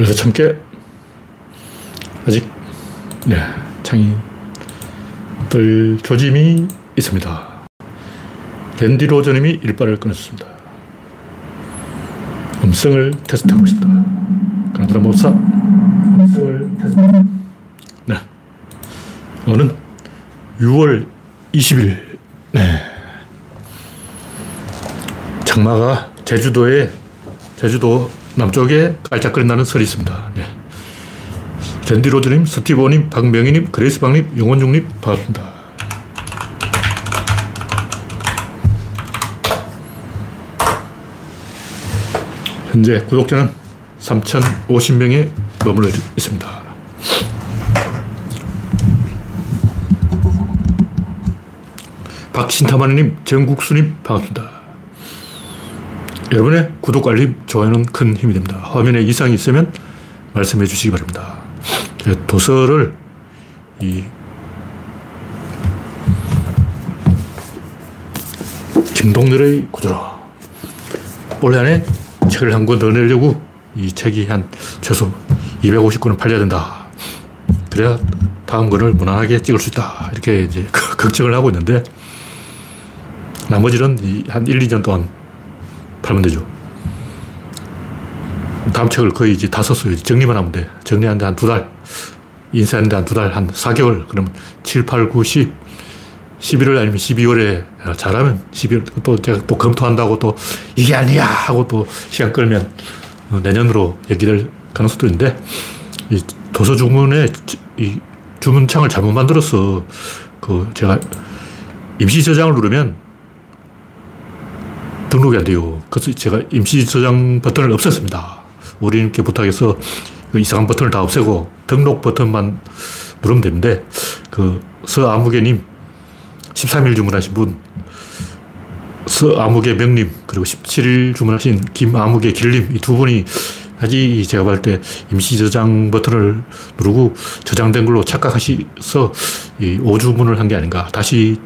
그래서 참깨 아직 네, 뜰 조짐이 있습니다. 랜디 로저님이 일발을 끊었습니다. 음성을 테스트하고 있습니다. 그나드라 모사 음성을 테스트. 네. 오는 6월 20일. 네. 장마가 제주도에 제주도 남쪽에 깔짝거린다는 설이 있습니다. 네. 랜디 로즈님, 스티브님, 박명희님, 그레이스방님, 용원중님 반갑습니다. 현재 구독자는 3,050명에 머물러 있습니다. 박신타마님, 정국수님 반갑습니다. 여러분의 구독, 알림, 좋아요는 큰 힘이 됩니다. 화면에 이상이 있으면 말씀해 주시기 바랍니다. 도서를 이 김동렬의 구조로 올해 안에 책을 한 권 더 내려고 이 책이 한 최소 250권은 팔려야 된다. 그래야 다음 권을 무난하게 찍을 수 있다. 이렇게 이제 걱정을 하고 있는데 나머지는 한 1, 2년 동안 팔면 되죠. 다음 책을 거의 이제 다 썼어요. 정리만 하면 돼. 정리하는데 한 두 달. 인쇄하는데 한 두 달, 한 4개월. 그러면 7, 8, 9, 10. 11월 아니면 12월에 잘하면 12월 또 제가 또 검토한다고 또 이게 아니야 하고 또 시간 끌면 내년으로 얘기될 가능성도 있는데 이 도서 주문에 이 주문창을 잘못 만들어서 그 제가 임시 저장을 누르면 등록이 안 돼요. 그래서 제가 임시 저장 버튼을 없앴습니다. 우리님께 부탁해서 그 이상한 버튼을 다 없애고 등록 버튼만 누르면 되는데 그 서아무개님 13일 주문하신 분 서아무개 명님 그리고 17일 주문하신 김아무개 길님 이 두 분이 아직 제가 봤을 때 임시 저장 버튼을 누르고 저장된 걸로 착각하셔서 이 오주문을 한 게 아닌가. 다시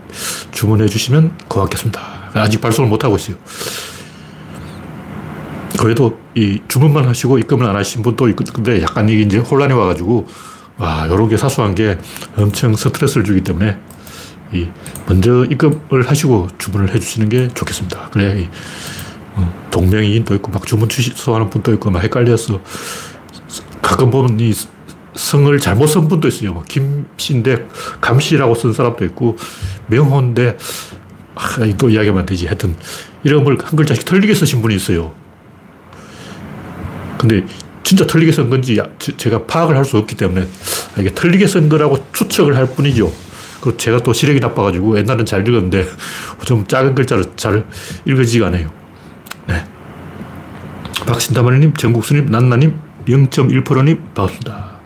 주문해 주시면 고맙겠습니다. 아직 발송을 못 하고 있어요. 그래도 이 주문만 하시고 입금을 안 하신 분도 있고, 근데 약간 이게 이제 혼란이 와가지고, 와, 요런 게 사소한 게 엄청 스트레스를 주기 때문에, 이, 먼저 입금을 하시고 주문을 해 주시는 게 좋겠습니다. 그래야 이, 어, 동명이인도 있고, 막 주문 취소하는 분도 있고, 막 헷갈려서, 가끔 보면 이 성을 잘못 쓴 분도 있어요. 뭐 김씨인데 감씨라고 쓴 사람도 있고, 명호인데, 아, 또 이야기하면 되지. 하여튼, 이름을 한 글자씩 틀리게 쓰신 분이 있어요. 근데 진짜 틀리게 쓴 건지 제가 파악을 할 수 없기 때문에 이게 틀리게 쓴 거라고 추측을 할 뿐이죠. 그리고 제가 또 시력이 나빠가지고 옛날엔 잘 읽었는데 좀 작은 글자로 잘 읽어지지가 않아요. 네. 박신다마님, 정국수님, 난나님, 0.1%님 반갑습니다.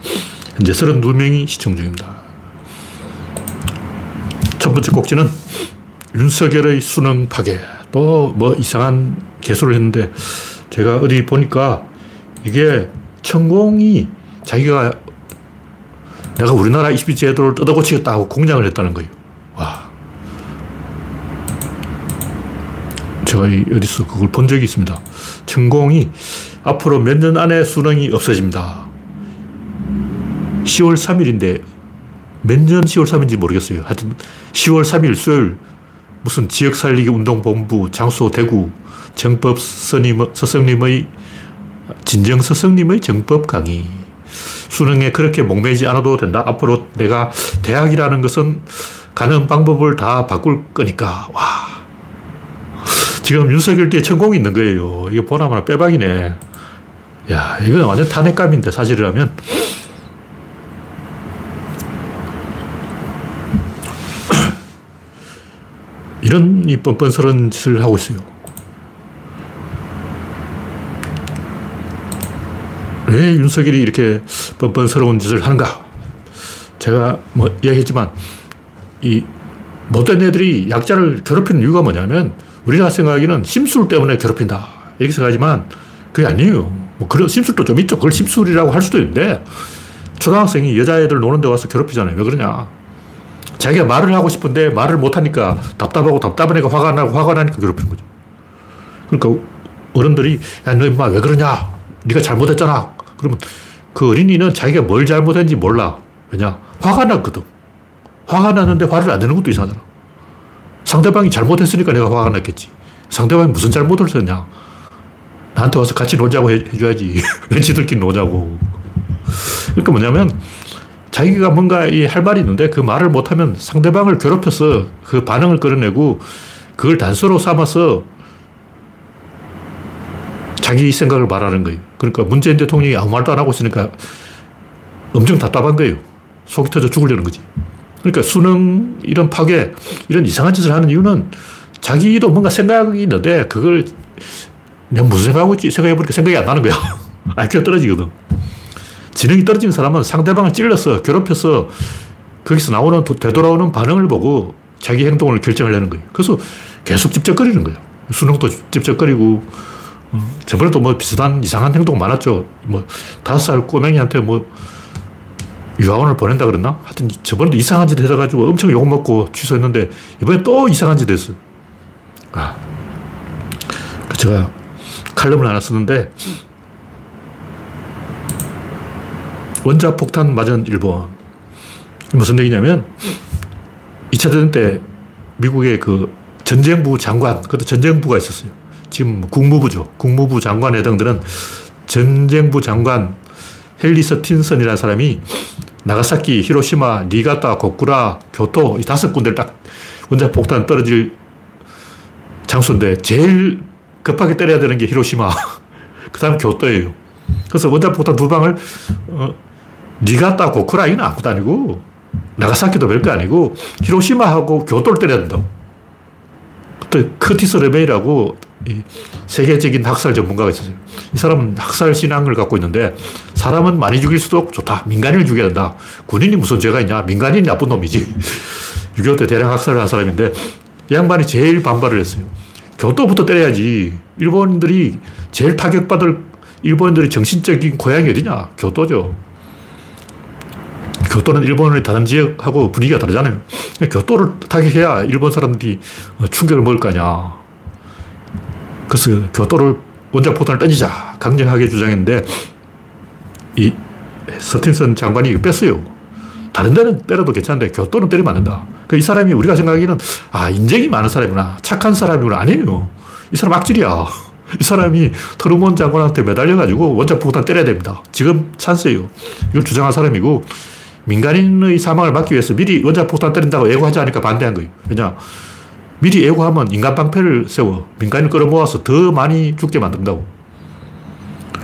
현재 32명이 시청 중입니다. 첫 번째 꼭지는 윤석열의 수능 파괴. 또 뭐 이상한 개소를 했는데 제가 어디 보니까 이게 천공이 자기가 내가 우리나라 20비 제도를 뜯어고치겠다고 공장을 했다는 거예요. 와. 제가 어디서 그걸 본 적이 있습니다. 천공이 앞으로 몇 년 안에 수능이 없어집니다. 10월 3일인데 몇 년 10월 3일인지 모르겠어요. 하여튼 10월 3일 수요일 무슨 지역 살리기 운동본부 장소 대구 정법 스님, 스승님의 진정 스승님의 정법 강의. 수능에 그렇게 목매지 않아도 된다. 앞으로 내가 대학이라는 것은 가는 방법을 다 바꿀 거니까. 와. 지금 윤석열 뒤에 천공이 있는 거예요. 이게 보나마나 빼박이네. 야, 이건 완전 탄핵감인데, 사실이라면. 이런 이 뻔뻔스러운 짓을 하고 있어요. 왜 윤석열이 이렇게 뻔뻔스러운 짓을 하는가? 제가 뭐 이야기했지만, 이 못된 애들이 약자를 괴롭히는 이유가 뭐냐면, 우리가 생각하기는 심술 때문에 괴롭힌다. 이렇게 생각하지만, 그게 아니에요. 뭐, 그런 심술도 좀 있죠. 그걸 심술이라고 할 수도 있는데, 초등학생이 여자애들 노는 데 와서 괴롭히잖아요. 왜 그러냐? 자기가 말을 하고 싶은데 말을 못하니까 답답하고 애가 화가 나고 화가 나니까 괴롭히는 거죠. 그러니까 어른들이, 야, 너 임마 왜 그러냐? 네가 잘못했잖아. 그러면 그 어린이는 자기가 뭘 잘못했는지 몰라. 왜냐? 화가 났거든. 화가 났는데 화를 안 내는 것도 이상하잖아. 상대방이 잘못했으니까 내가 화가 났겠지. 상대방이 무슨 잘못을 했냐. 나한테 와서 같이 놀자고 해, 줘야지 왜 지들끼리 노자고. 그러니까 뭐냐면 자기가 뭔가 할 말이 있는데 그 말을 못하면 상대방을 괴롭혀서 그 반응을 끌어내고 그걸 단서로 삼아서 자기 생각을 말하는 거예요. 그러니까 문재인 대통령이 아무 말도 안 하고 있으니까 엄청 답답한 거예요. 속이 터져 죽으려는 거지. 그러니까 수능 이런 파괴, 이런 이상한 짓을 하는 이유는 자기도 뭔가 생각이 있는데 그걸 내가 무슨 생각하고 있지 생각해보니까 생각이 안 나는 거야. IQ가 떨어지거든. 지능이 떨어진 사람은 상대방을 찔러서 괴롭혀서 거기서 나오는 되돌아오는 반응을 보고 자기 행동을 결정하려는 거예요. 그래서 계속 찝쩍거리는 거예요. 수능도 찝쩍거리고 어, 저번에도 뭐 비슷한 이상한 행동 많았죠. 뭐 다섯 살 꼬맹이한테 뭐 유아원을 보낸다 그랬나? 하여튼 저번에도 이상한 짓 해가지고 엄청 욕먹고 취소했는데 이번에 또 이상한 짓 했어. 아. 그 제가 칼럼을 하나 썼는데 원자 폭탄 맞은 일본. 무슨 얘기냐면 2차 대전 때 미국의 그 전쟁부 장관, 그때 전쟁부가 있었어요. 지금 국무부죠. 국무부 장관 회장들은 전쟁부 장관 헨리 서틴선이라는 사람이 나가사키, 히로시마, 니가타, 고쿠라, 교토 이 다섯 군데를 딱 원자폭탄 떨어질 장소인데 제일 급하게 때려야 되는 게 히로시마. 그 다음 교토예요. 그래서 원자폭탄 두 방을 어, 니가타, 고쿠라 이건 아무것도 아니고 나가사키도 별거 아니고 히로시마하고 교토를 때려야 된다고. 그때 커티스 르메이라고 세계적인 학살 전문가가 있었어요. 이 사람은 학살 신앙을 갖고 있는데 사람은 많이 죽일 수도 좋다. 민간인을 죽여야 된다. 군인이 무슨 죄가 있냐. 민간인이 나쁜 놈이지. 6.25 때 대량 학살을 한 사람인데 이 양반이 제일 반발을 했어요. 교토부터 때려야지. 일본인들이 제일 타격받을 일본인들의 정신적인 고향이 어디냐? 교토죠. 교토는 일본의 다른 지역하고 분위기가 다르잖아요. 교토를 타격해야 일본 사람들이 충격을 먹을 거 아니야. 그래서 교토를 원자폭탄을 던지자 강력하게 주장했는데 이 스틴슨 장관이 뺐어요. 다른 데는 때려도 괜찮은데 교토는 때리면 안 된다. 그이 사람이 우리가 생각하기는 아 인정이 많은 사람이구나 착한 사람이구나 아니에요. 이 사람 악질이야. 이 사람이 트루먼 장관한테 매달려가지고 원자폭탄 때려야 됩니다. 지금 찬스예요. 이걸 주장한 사람이고 민간인의 사망을 막기 위해서 미리 원자폭탄 때린다고 예고하지 않으니까 반대한 거예요. 왜냐 미리 예고하면 인간 방패를 세워 민간인 끌어모아서 더 많이 죽게 만든다고.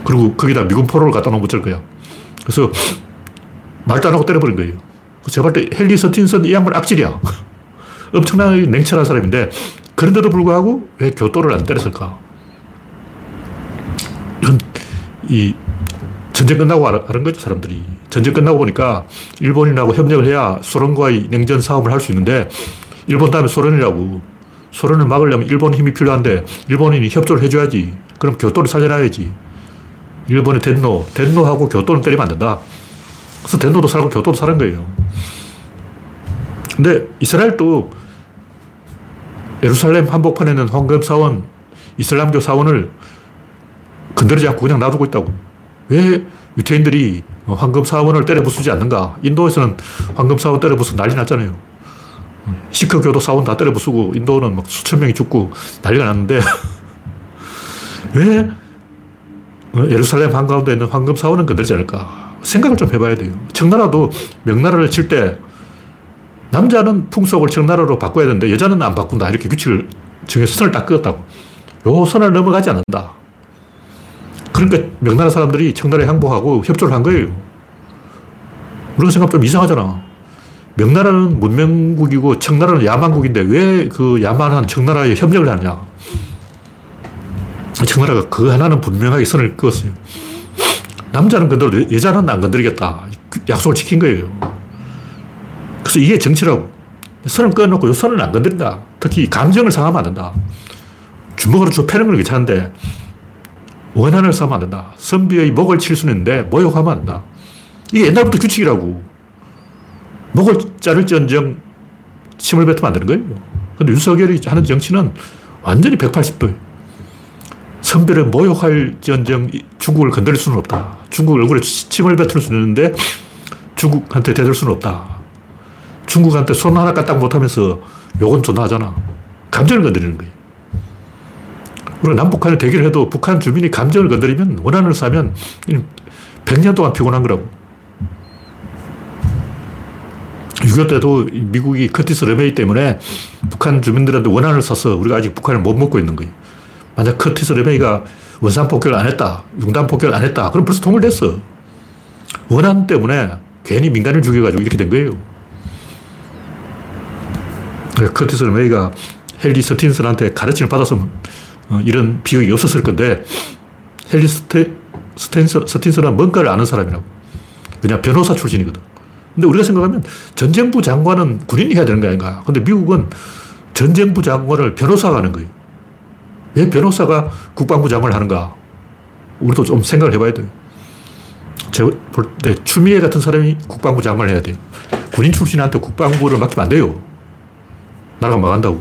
그리고 거기다 미군 포로를 갖다 놓으면 어쩔 거야. 그래서 말도 안 하고 때려버린 거예요. 때 헨리 서틴슨 이 양반 악질이야. 엄청나게 냉철한 사람인데 그런데도 불구하고 왜 교토를 안 때렸을까? 이건 이 전쟁 끝나고 알은 거죠, 사람들이. 전쟁 끝나고 보니까 일본인하고 협력을 해야 소련과의 냉전 싸움을 할 수 있는데 일본 다음에 소련이라고. 소련을 막으려면 일본 힘이 필요한데 일본인이 협조를 해줘야지. 그럼 교토를 살려놔야지. 일본의 덴노, 덴노하고 교토는 때리면 안 된다. 그래서 덴노도 살고 교토도 사는 거예요. 근데 이스라엘도 예루살렘 한복판에는 황금 사원, 이슬람교 사원을 건드리지 않고 그냥 놔두고 있다고. 왜 유태인들이 황금 사원을 때려 부수지 않는가? 인도에서는 황금 사원 때려 부수 난리 났잖아요. 시크 교도 사원 다 때려 부수고 인도는 막 수천 명이 죽고 난리가 났는데 왜 예루살렘 한가운데 있는 황금 사원은 건들지 않을까? 생각을 좀 해봐야 돼요. 청나라도 명나라를 칠 때 남자는 풍속을 청나라로 바꿔야 되는데 여자는 안 바꾼다. 이렇게 규칙을 정해서 선을 딱 그었다고. 요 선을 넘어가지 않는다. 그러니까 명나라 사람들이 청나라에 항복하고 협조를 한 거예요. 우리가 생각하면 좀 이상하잖아. 명나라는 문명국이고 청나라는 야만국인데 왜 그 야만한 청나라에 협력을 하냐. 청나라가 그 하나는 분명하게 선을 그었어요. 남자는 건드려도 여자는 안 건드리겠다. 약속을 지킨 거예요. 그래서 이게 정치라고. 선을 끊어놓고 요 선을 안 건드린다. 특히 감정을 상하면 안 된다. 주먹으로 줘 패는 건 괜찮은데 원한을 싸면 안 된다. 선비의 목을 칠 수는 있는데 모욕하면 안 된다. 이게 옛날부터 규칙이라고. 목을 자를지언정 침을 뱉으면 안 되는 거예요. 근데 윤석열이 하는 정치는 완전히 180도예요. 선별에 모욕할 지언정 중국을 건드릴 수는 없다. 중국 얼굴에 침을 뱉을 수는 있는데 중국한테 대들 수는 없다. 중국한테 손 하나 까딱 못하면서 욕은 존나 하잖아. 감정을 건드리는 거예요. 그리고 남북한이 대결을 해도 북한 주민이 감정을 건드리면 원한을 사면 100년 동안 피곤한 거라고. 6.25 때도 미국이 커티스 르메이 때문에 북한 주민들한테 원한을 사서 우리가 아직 북한을 못 먹고 있는 거예요. 만약 커티스 르메이가 원산 폭격을 안 했다, 융단 폭격을 안 했다, 그럼 벌써 통일됐어. 원한 때문에 괜히 민간을 죽여가지고 이렇게 된 거예요. 커티스 르메이가 헨리 스틴슨한테 가르침을 받았으면 어, 이런 비극이 없었을 건데 헨리 스테, 스틴슨, 스틴슨은 뭔가를 아는 사람이라고. 그냥 변호사 출신이거든. 근데 우리가 생각하면 전쟁부 장관은 군인이 해야 되는 거 아닌가. 근데 미국은 전쟁부 장관을 변호사가 하는 거예요. 왜 변호사가 국방부 장관을 하는가? 우리도 좀 생각을 해봐야 돼요. 제가 볼 때 추미애 같은 사람이 국방부 장관을 해야 돼요. 군인 출신한테 국방부를 맡기면 안 돼요. 나라가 망한다고.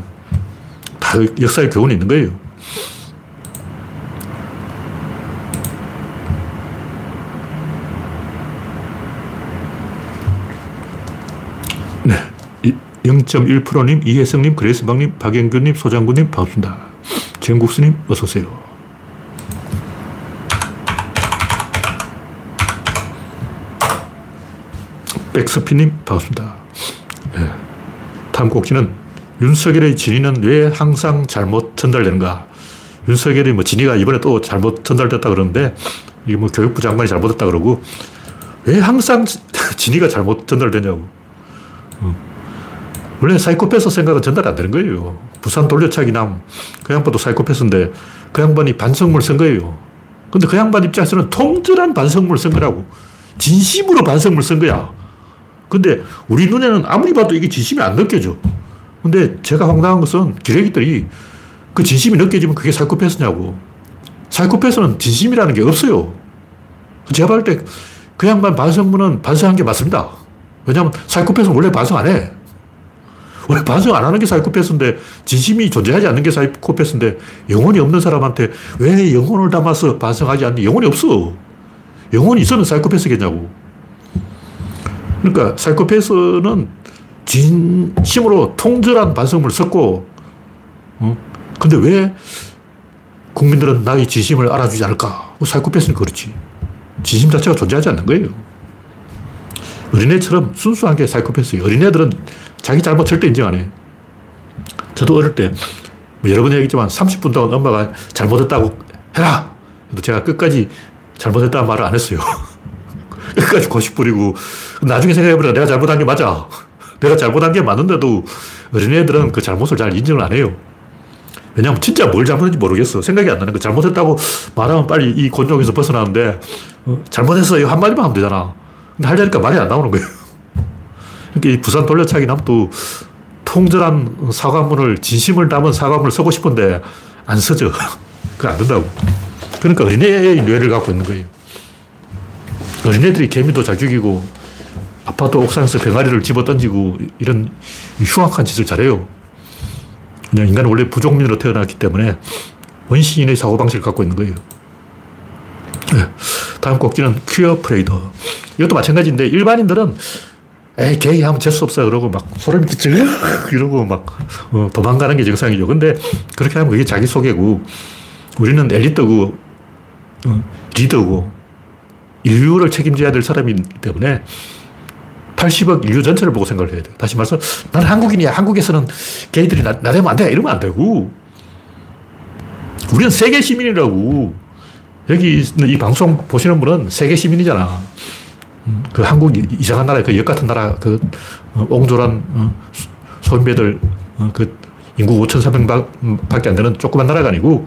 다 역사의 교훈이 있는 거예요. 네. 0.1%님, 이혜성님, 그레이스방님, 박영규님, 소장군님, 반갑습니다. 정국수님, 어서오세요. 백서피님, 반갑습니다. 네. 다음 곡지는 윤석열의 진위는 왜 항상 잘못 전달되는가? 윤석열이 뭐 진위가 이번에 또 잘못 전달됐다 그러는데, 이게 뭐 교육부 장관이 잘못했다 그러고, 왜 항상 진위가 잘못 전달되냐고. 어. 원래 사이코패스 생각은 전달 안 되는 거예요. 부산 돌려차기 남, 그 양반도 사이코패스인데, 그 양반이 반성물 쓴 거예요. 근데 그 양반 입장에서는 통절한 반성물 쓴 거라고. 진심으로 반성물 쓴 거야. 근데 우리 눈에는 아무리 봐도 이게 진심이 안 느껴져. 근데 제가 황당한 것은 기레기들이 그 진심이 느껴지면 그게 사이코패스냐고. 사이코패스는 진심이라는 게 없어요. 제가 볼 때 그 양반 반성문은 반성한 게 맞습니다. 왜냐하면 사이코패스는 원래 반성 안 해. 원래 반성 안 하는 게 사이코패스인데 진심이 존재하지 않는 게 사이코패스인데 영혼이 없는 사람한테 왜 영혼을 담아서 반성하지 않니? 영혼이 없어. 영혼이 있으면 사이코패스겠냐고. 그러니까 사이코패스는 진심으로 통절한 반성문을 썼고, 어? 근데 왜 국민들은 나의 진심을 알아주지 않을까? 뭐 사이코패스는 그렇지. 진심 자체가 존재하지 않는 거예요. 어린애처럼 순수한 게 사이코패스예요. 어린애들은 자기 잘못 절대 인정 안 해. 저도 어릴 때, 뭐 여러 번 얘기했지만 30분 동안 엄마가 잘못했다고 해라! 그래도 제가 끝까지 잘못했다는 말을 안 했어요. 끝까지 고집 부리고 나중에 생각해보니까 내가 잘못한 게 맞아. 내가 잘못한 게 맞는데도 어린애들은 그 잘못을 잘 인정을 안 해요. 왜냐하면 진짜 뭘 잘못했는지 모르겠어. 생각이 안 나는 거. 잘못했다고 말하면 빨리 이 곤욕에서 벗어나는데 어, 잘못했어요. 한마디만 하면 되잖아. 근데 하려니까 말이 안 나오는 거예요. 그러니까 이 부산 돌려차기 남도 통절한 사과문을 진심을 담은 사과문을 쓰고 싶은데 안 써져. 그거 안 된다고. 그러니까 어린애의 뇌를 갖고 있는 거예요. 어린애들이 개미도 잘 죽이고 아파트 옥상에서 병아리를 집어 던지고 이런 흉악한 짓을 잘해요. 그냥 인간은 원래 부족민으로 태어났기 때문에 원시인의 사고방식을 갖고 있는 거예요. 네. 다음 꼭지는 퀴어 프레이더. 이것도 마찬가지인데 일반인들은 에이, 게이 하면 재수 없어. 그러고 막 소름 끼쳐. 이러고 막 어, 도망가는 게 정상이죠. 근데 그렇게 하면 그게 자기소개고 우리는 엘리트고 어, 리더고 인류를 책임져야 될 사람이기 때문에 80억 인류 전체를 보고 생각을 해야 돼요. 다시 말해서 나는 한국인이야. 한국에서는 게이들이 나, 나대면 안 돼. 이러면 안 되고. 우리는 세계 시민이라고. 여기 이 방송 보시는 분은 세계 시민이잖아. 음, 그 한국 이상한 나라, 그 역 같은 나라, 그 어, 옹졸한 어, 소인배들, 어, 그 인구 5,300밖에 안 되는 조그만 나라가 아니고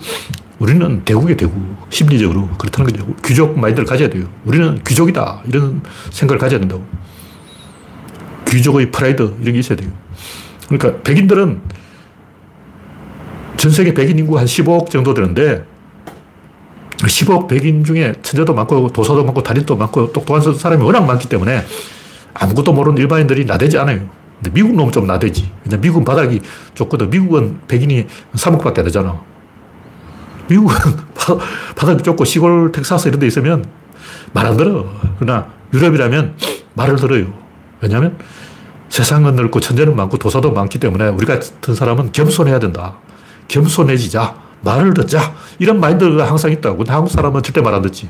우리는 대국의 대국, 심리적으로 그렇다는 거죠. 귀족 마인드를 가져야 돼요. 우리는 귀족이다. 이런 생각을 가져야 된다고. 귀족의 프라이드, 이런 게 있어야 돼요. 그러니까 백인들은 전 세계 백인 인구 한 15억 정도 되는데 15억 백인 중에 천재도 많고 도사도 많고 달인도 많고 똑똑한 사람이 워낙 많기 때문에 아무것도 모르는 일반인들이 나대지 않아요. 근데 미국 놈은 좀 나대지. 왜냐 미국은 바닥이 좁거든. 미국은 백인이 3억밖에 안 되잖아. 미국은 바닥이 좁고 시골 텍사스 이런 데 있으면 말 안 들어. 그러나 유럽이라면 말을 들어요. 왜냐하면 세상은 넓고 천재는 많고 도사도 많기 때문에 우리 같은 사람은 겸손해야 된다. 겸손해지자. 말을 듣자. 이런 마인드가 항상 있다고. 근데 한국 사람은 절대 말 안 듣지.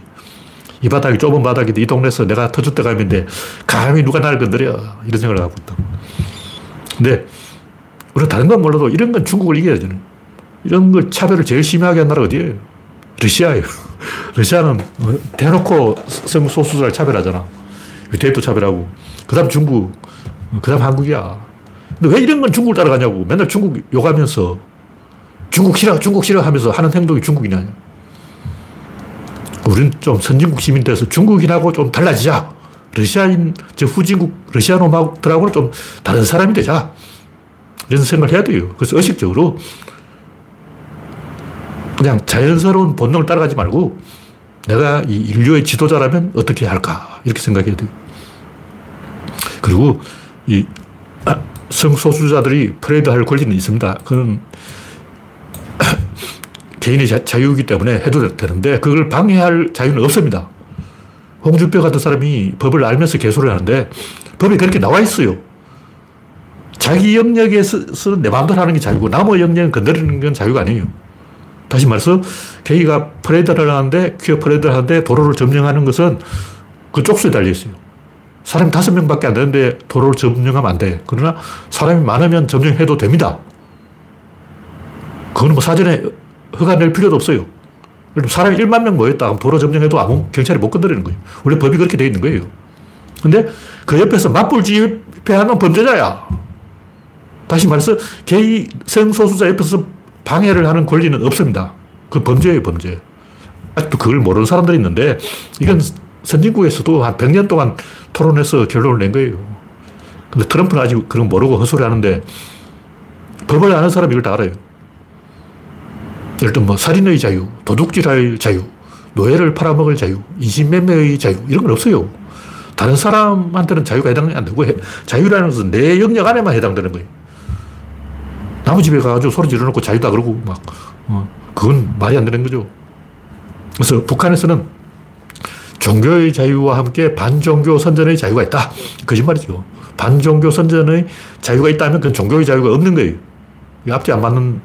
이 바닥이 좁은 바닥인데 이 동네에서 내가 터줏 대감인데 감히 누가 나를 건드려. 이런 생각을 하고 있다. 근데 우리는 다른 건 몰라도 이런 건 중국을 이겨야 되는. 이런 걸 차별을 제일 심하게 한 나라 어디예요? 러시아예요. 러시아는 대놓고 성소수자를 차별하잖아. 유태인도 차별하고. 그 다음 중국, 그 다음 한국이야. 근데 왜 이런 건 중국을 따라가냐고. 맨날 중국 욕하면서 중국 싫어, 중국 싫어 하면서 하는 행동이 중국이냐. 우리는 좀 선진국 시민 돼서 중국인하고 좀 달라지자. 러시아인, 저 후진국, 러시아 놈들하고는 좀 다른 사람이 되자. 이런 생각을 해야 돼요. 그래서 의식적으로 그냥 자연스러운 본능을 따라가지 말고 내가 이 인류의 지도자라면 어떻게 할까. 이렇게 생각해야 돼요. 그리고 이 성소수자들이 프레이드 할 권리는 있습니다. 그건 개인의 자, 유이기 때문에 해도 되는데 그걸 방해할 자유는 없습니다. 홍준표 같은 사람이 법을 알면서 개소를 하는데 법이 그렇게 나와 있어요. 자기 영역에서 내 마음대로 하는 게 자유고 남의 영역을 건드리는 건 자유가 아니에요. 다시 말해서 개이가 프레이드를 하는데 퀴어 프레이드를 하는데 도로를 점령하는 것은 그 쪽수에 달려 있어요. 사람이 다섯 명밖에 안 되는데 도로를 점령하면 안 돼. 그러나 사람이 많으면 점령해도 됩니다. 그거는 뭐 사전에 허가 낼 필요도 없어요. 사람이 1만 명 모였다. 도로 점령해도 아무 경찰이 못 건드리는 거예요. 원래 법이 그렇게 되어 있는 거예요. 근데 그 옆에서 맞불 집회하는 범죄자야. 다시 말해서 개이 성소수자 옆에서 방해를 하는 권리는 없습니다. 그 범죄예요, 범죄. 아직도 그걸 모르는 사람들이 있는데 이건 선진국에서도 한 100년 동안 토론해서 결론을 낸 거예요. 근데 트럼프는 아직 그런 모르고 헛소리 하는데 법을 아는 사람이 이걸 다 알아요. 예를 들면 뭐 살인의 자유, 도둑질할 자유, 노예를 팔아먹을 자유, 인신매매의 자유 이런 건 없어요. 다른 사람한테는 자유가 해당이 안 되고 자유라는 것은 내 영역 안에만 해당되는 거예요. 남의 집에 가가지고 소리 지르놓고 자유다 그러고 막, 어, 그건 말이 안 되는 거죠. 그래서 북한에서는 종교의 자유와 함께 반종교 선전의 자유가 있다. 거짓말이죠. 반종교 선전의 자유가 있다면 그건 종교의 자유가 없는 거예요. 앞뒤 안 맞는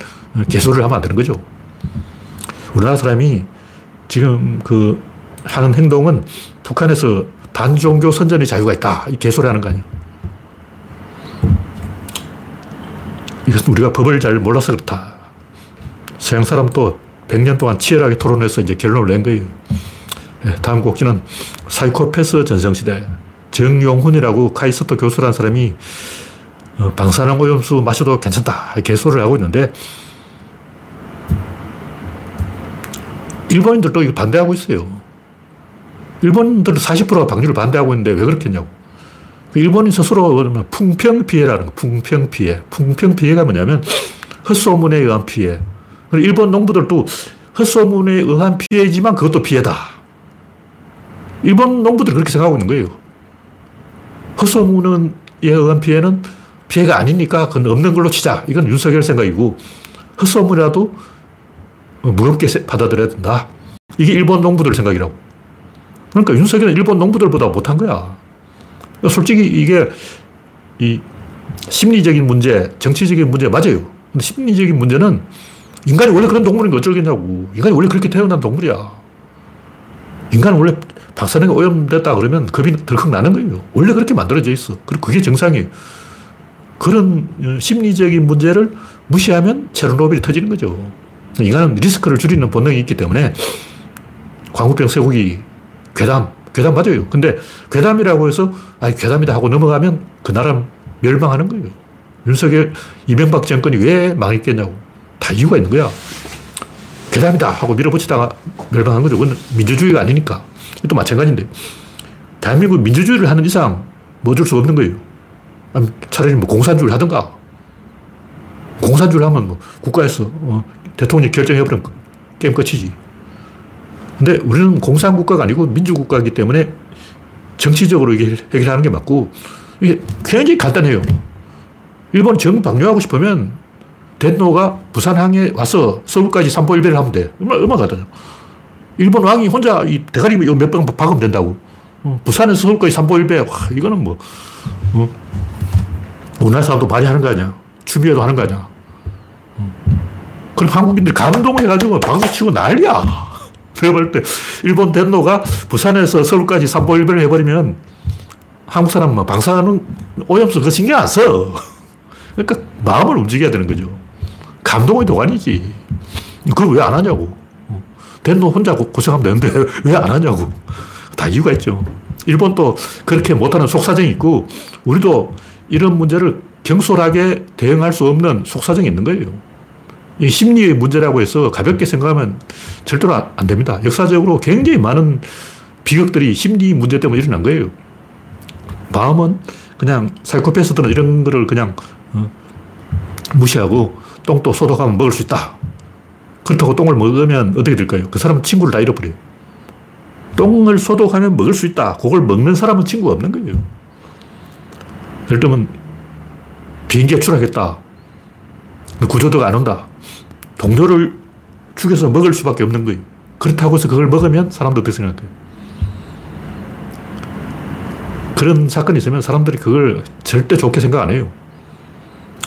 개소를 하면 안 되는 거죠. 우리나라 사람이 지금 그 하는 행동은 북한에서 반종교 선전의 자유가 있다. 이 개소리 하는 거 아니에요. 이것은 우리가 법을 잘 몰라서 그렇다. 서양 사람도 100년 동안 치열하게 토론해서 이제 결론을 낸 거예요. 네, 다음 곡지는 사이코패스 전성시대. 정용훈이라고 카이스트 교수라는 사람이 어, 방사능 오염수 마셔도 괜찮다. 개소를 하고 있는데 일본인들도 이거 반대하고 있어요. 일본들은 40%가 방류를 반대하고 있는데 왜 그렇겠냐고. 그 일본인 스스로 풍평 피해라는 거, 풍평 피해. 풍평 피해가 뭐냐면 헛소문에 의한 피해. 일본 농부들도 헛소문에 의한 피해지만 그것도 피해다. 일본 농부들이 그렇게 생각하고 있는 거예요. 헛소문에 의한 피해는 피해가 아니니까 그건 없는 걸로 치자. 이건 윤석열 생각이고 헛소문이라도 무겁게 받아들여야 된다. 이게 일본 농부들 생각이라고. 그러니까 윤석열은 일본 농부들보다 못한 거야. 솔직히 이게 이 심리적인 문제, 정치적인 문제 맞아요. 근데 심리적인 문제는 인간이 원래 그런 동물인 거 어쩌겠냐고. 인간이 원래 그렇게 태어난 동물이야. 인간은 원래 박사능이 오염됐다 그러면 겁이 덜컥 나는 거예요. 원래 그렇게 만들어져 있어. 그리고 그게 정상이에요. 그런 심리적인 문제를 무시하면 체르노빌이 터지는 거죠. 인간은 리스크를 줄이는 본능이 있기 때문에 광우병, 쇠고기, 괴담, 괴담 맞아요. 근데 괴담이라고 해서 아 괴담이다 하고 넘어가면 그 나라 멸망하는 거예요. 윤석열, 이명박 정권이 왜 망했겠냐고. 다 이유가 있는 거야. 괴담이다 하고 밀어붙이다가 멸망한 거죠. 그건 민주주의가 아니니까. 또 마찬가지인데. 대한민국 민주주의를 하는 이상 뭐 어쩔 수 없는 거예요. 차라리 뭐 공산주의를 하든가. 공산주의를 하면 뭐 국가에서 어, 대통령이 결정해버리면 게임 끝이지. 근데 우리는 공산국가가 아니고 민주국가이기 때문에 정치적으로 이게 해결하는 게 맞고 이게 굉장히 간단해요. 일본 정 방류하고 싶으면 덴노가 부산항에 와서 서울까지 삼보일배를 하면 돼. 얼마, 얼마 가다냐. 일본 왕이 혼자 이 대가리 몇번 박으면 된다고. 어, 부산에서 서울까지 삼보일배. 와, 이거는 뭐, 어, 우리나라 사람도 많이 하는 거 아니야. 추미애도 하는 거 아니야. 어. 그럼 한국인들 감동해가지고 박수 치고 난리야. 내가 볼 때, 일본 덴노가 부산에서 서울까지 삼보일배를 해버리면 한국 사람은 뭐 방사능 오염수 그 신경 안 써. 그러니까 마음을 움직여야 되는 거죠. 감동의 도가니지. 그걸 왜 안 하냐고. 덴노 혼자 고생하면 되는데 왜 안 하냐고. 다 이유가 있죠. 일본도 그렇게 못하는 속사정이 있고 우리도 이런 문제를 경솔하게 대응할 수 없는 속사정이 있는 거예요. 이 심리의 문제라고 해서 가볍게 생각하면 절대로 안 됩니다. 역사적으로 굉장히 많은 비극들이 심리 문제 때문에 일어난 거예요. 마음은 그냥 사이코패스들은 이런 거를 그냥 어, 무시하고 똥도 소독하면 먹을 수 있다. 그렇다고 똥을 먹으면 어떻게 될까요? 그 사람은 친구를 다 잃어버려요. 똥을 소독하면 먹을 수 있다. 그걸 먹는 사람은 친구가 없는 거예요. 예를 들면 비행기가 추락했다. 구조도가 안 온다. 동료를 죽여서 먹을 수밖에 없는 거예요. 그렇다고 해서 그걸 먹으면 사람도 어떻게 생각해요? 그런 사건이 있으면 사람들이 그걸 절대 좋게 생각 안 해요.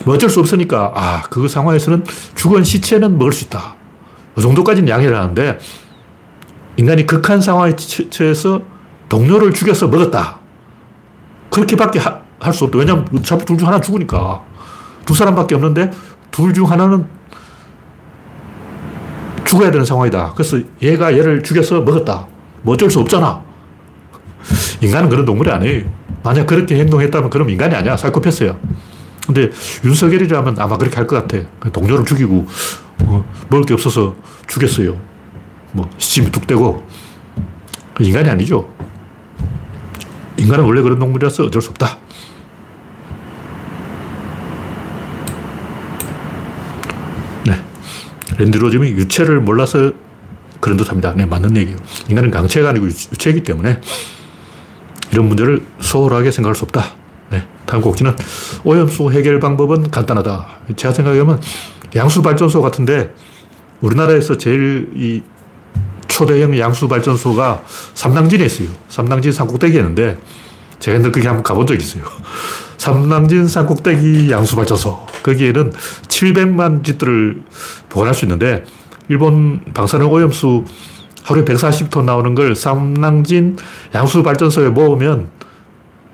뭐 어쩔 수 없으니까, 아, 그 상황에서는 죽은 시체는 먹을 수 있다. 그 정도까지는 양해를 하는데, 인간이 극한 상황에 처해서 동료를 죽여서 먹었다. 그렇게밖에 할 수 없다. 왜냐면 어차피 둘 중 하나 죽으니까. 두 사람밖에 없는데, 둘 중 하나는 죽어야 되는 상황이다. 그래서 얘가 얘를 죽여서 먹었다. 뭐 어쩔 수 없잖아. 인간은 그런 동물이 아니에요. 만약 그렇게 행동했다면 그럼 인간이 아니야. 사이코패스야. 근데 윤석열이라면 아마 그렇게 할 것 같아. 동료를 죽이고, 어, 먹을 게 없어서 죽였어요. 뭐, 시침이 뚝 떼고. 인간이 아니죠. 인간은 원래 그런 동물이라서 어쩔 수 없다. 네. 랜드로즘이 유체를 몰라서 그런 듯 합니다. 네, 맞는 얘기예요. 인간은 강체가 아니고 유체이기 때문에 이런 문제를 소홀하게 생각할 수 없다. 네. 다음 곡지는 오염수 해결 방법은 간단하다. 제가 생각하면 양수발전소 같은데 우리나라에서 제일 이 초대형 양수발전소가 삼당진에 있어요. 삼당진 산꼭대기에 있는데 제가 옛날 거기 한번 가본 적이 있어요. 삼당진 산 꼭대기 양수발전소. 거기에는 700만 지들을 보관할 수 있는데 일본 방사능 오염수 하루에 140톤 나오는 걸 삼낭진 양수발전소에 모으면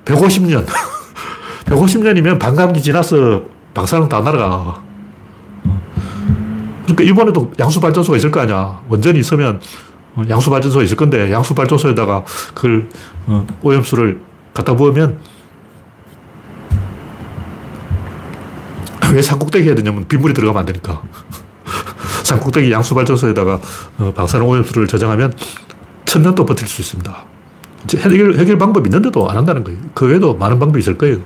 150년. 150년이면 반감기 지나서 방사능 다 날아가. 그러니까 일본에도 양수발전소가 있을 거 아니야. 원전이 있으면 양수발전소가 있을 건데 양수발전소에다가 어, 오염수를 갖다 부으면 왜 산꼭대기 해야 되냐면 빗물이 들어가면 안 되니까. 산꼭대기 양수발전소에다가 어, 방사능 오염수를 저장하면 천년도 버틸 수 있습니다. 해결, 해결 방법이 있는데도 안 한다는 거예요. 그 외에도 많은 방법이 있을 거예요.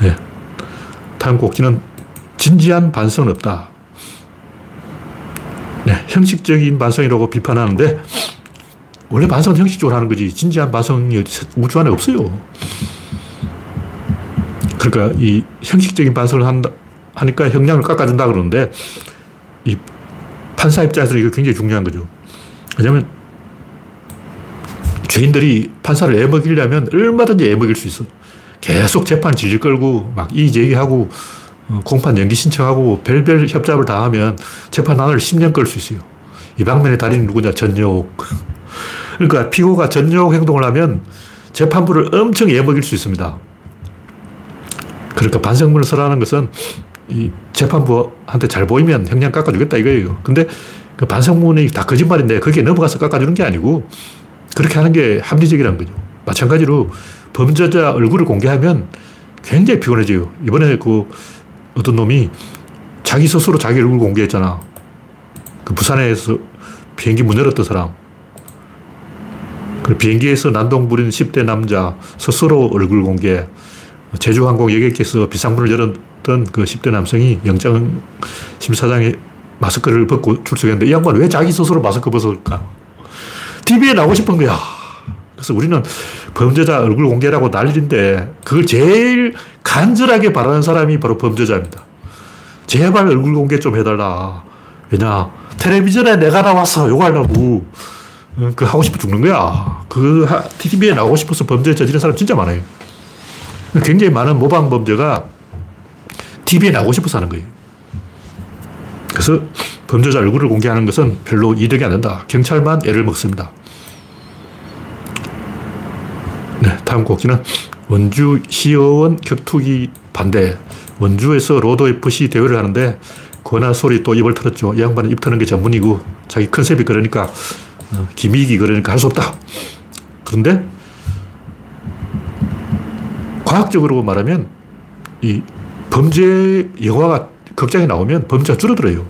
네. 다음 꼭지는 진지한 반성은 없다. 네. 형식적인 반성이라고 비판하는데 원래 반성은 형식적으로 하는 거지 진지한 반성이 우주 안에 없어요. 그러니까 이 형식적인 반성을 한다, 하니까 형량을 깎아준다 그러는데 이 판사 입장에서 이거 굉장히 중요한 거죠. 왜냐면 죄인들이 판사를 애먹이려면 얼마든지 애먹일 수 있어. 계속 재판 질질 끌고 막 이의 제기하고 어, 공판 연기 신청하고 별별 협잡을 다 하면 재판안을 10년 끌 수 있어요. 이 방면의 달인이 누구냐? 전욕. 그러니까 피고가 전욕 행동을 하면 재판부를 엄청 애먹일 수 있습니다. 그러니까 반성문을 써라는 것은 이 재판부한테 잘 보이면 형량 깎아주겠다 이거예요. 근데 그 반성문이 다 거짓말인데 거기에 넘어가서 깎아주는 게 아니고 그렇게 하는 게 합리적이라는 거죠. 마찬가지로 범죄자 얼굴을 공개하면 굉장히 피곤해져요. 이번에 그 어떤 놈이 자기 스스로 자기 얼굴 공개했잖아. 그 부산에서 비행기 문 열었던 사람. 그 비행기에서 난동 부린 10대 남자 스스로 얼굴 공개. 제주항공 여객기에서 비상문을 열었던 그 10대 남성이 영장 심사장에 마스크를 벗고 출석했는데 이 양반 왜 자기 스스로 마스크 벗을까? TV에 나오고 싶은 거야. 그래서 우리는 범죄자 얼굴 공개라고 난리인데 그걸 제일 간절하게 바라는 사람이 바로 범죄자입니다. 제발 얼굴 공개 좀 해달라. 왜냐, 텔레비전에 내가 나와서 욕하려고, 어, 그 하고 싶어 죽는 거야. 그 TV에 나오고 싶어서 범죄 저지른 사람 진짜 많아요. 굉장히 많은 모방 범죄가 TV에 나오고 싶어서 하는 거예요. 그래서 범죄자 얼굴을 공개하는 것은 별로 이득이 안 된다. 경찰만 애를 먹습니다. 네, 다음 꼭지는 원주 시의원 격투기 반대. 원주에서 로드 FC 대회를 하는데 소리 또 입을 털었죠. 이 양반은 입 터는 게 전문이고 자기 컨셉이 그러니까 어, gimmick이 그러니까 할 수 없다. 그런데 과학적으로 말하면 이 범죄 영화가 극장에 나오면 범죄가 줄어들어요.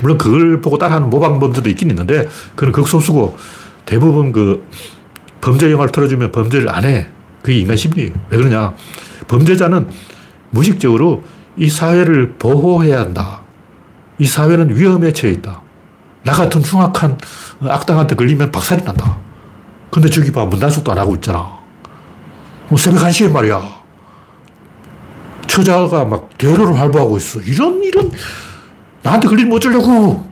물론 그걸 보고 따라하는 모방 범죄도 있긴 있는데 그건 극소수고 대부분 그 범죄 영화를 틀어주면 범죄를 안 해. 그게 인간 심리예요. 왜 그러냐. 범죄자는 무의식적으로 이 사회를 보호해야 한다. 이 사회는 위험에 처해 있다. 나 같은 흉악한 악당한테 걸리면 박살이 난다. 근데 저기 봐, 문단속도 안 하고 있잖아. 뭐 새벽 1시에 말이야. 처자가 막 대로를 활보하고 있어. 이런, 이런, 나한테 걸리면 어쩌려고.